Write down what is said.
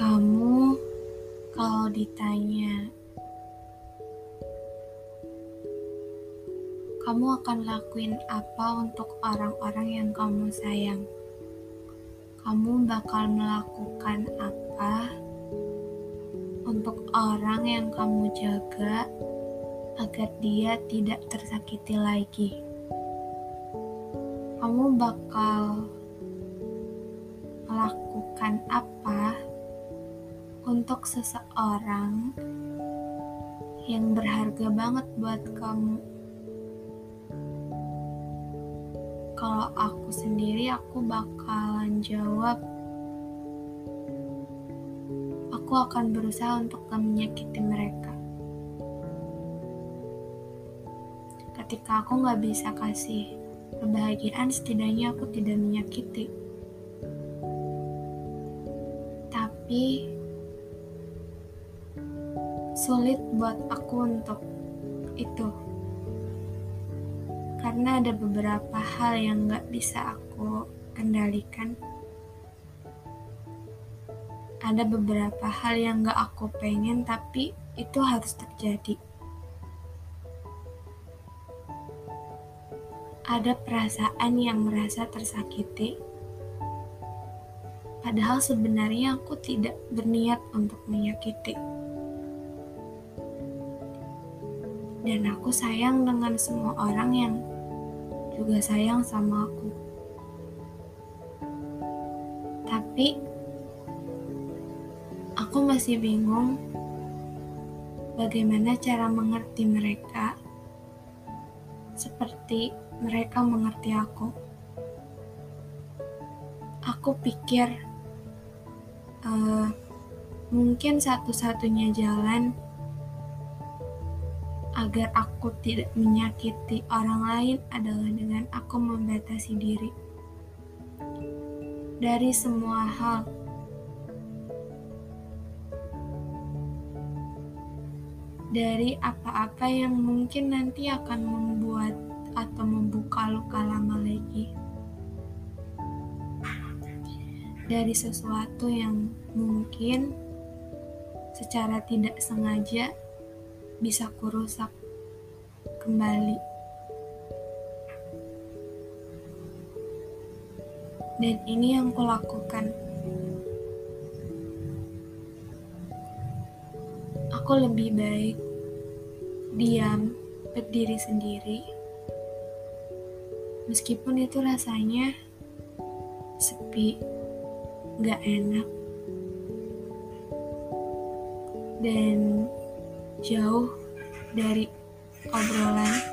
kalau ditanya, kamu akan lakuin apa untuk orang-orang yang kamu sayang? Kamu bakal melakukan apa untuk orang yang kamu jaga agar dia tidak tersakiti lagi? Kamu bakal melakukan apa untuk seseorang yang berharga banget buat kamu. Kalau aku sendiri, aku bakalan jawab, aku akan berusaha untuk gak menyakiti mereka. Ketika aku gak bisa kasih kebahagiaan, setidaknya aku tidak menyakiti. Tapi sulit buat aku untuk itu. Karena ada beberapa hal yang gak bisa aku kendalikan. Ada beberapa hal yang gak aku pengen tapi itu harus terjadi. Ada perasaan yang merasa tersakiti. Padahal sebenarnya aku tidak berniat untuk menyakiti dan aku sayang dengan semua orang yang juga sayang sama aku. Tapi aku masih bingung bagaimana cara mengerti mereka seperti mereka mengerti aku. Aku pikir uh, mungkin satu-satunya jalan agar aku tidak menyakiti orang lain adalah dengan aku membatasi diri dari semua hal. Dari apa-apa yang mungkin nanti akan membuat atau membuka luka lama lagi. Dari sesuatu yang mungkin secara tidak sengaja bisa kurusak kembali. Dan ini yang kulakukan. Aku lebih baik diam, berdiri sendiri. Meskipun itu rasanya sepi, gak enak. Dan jauh dari obrolan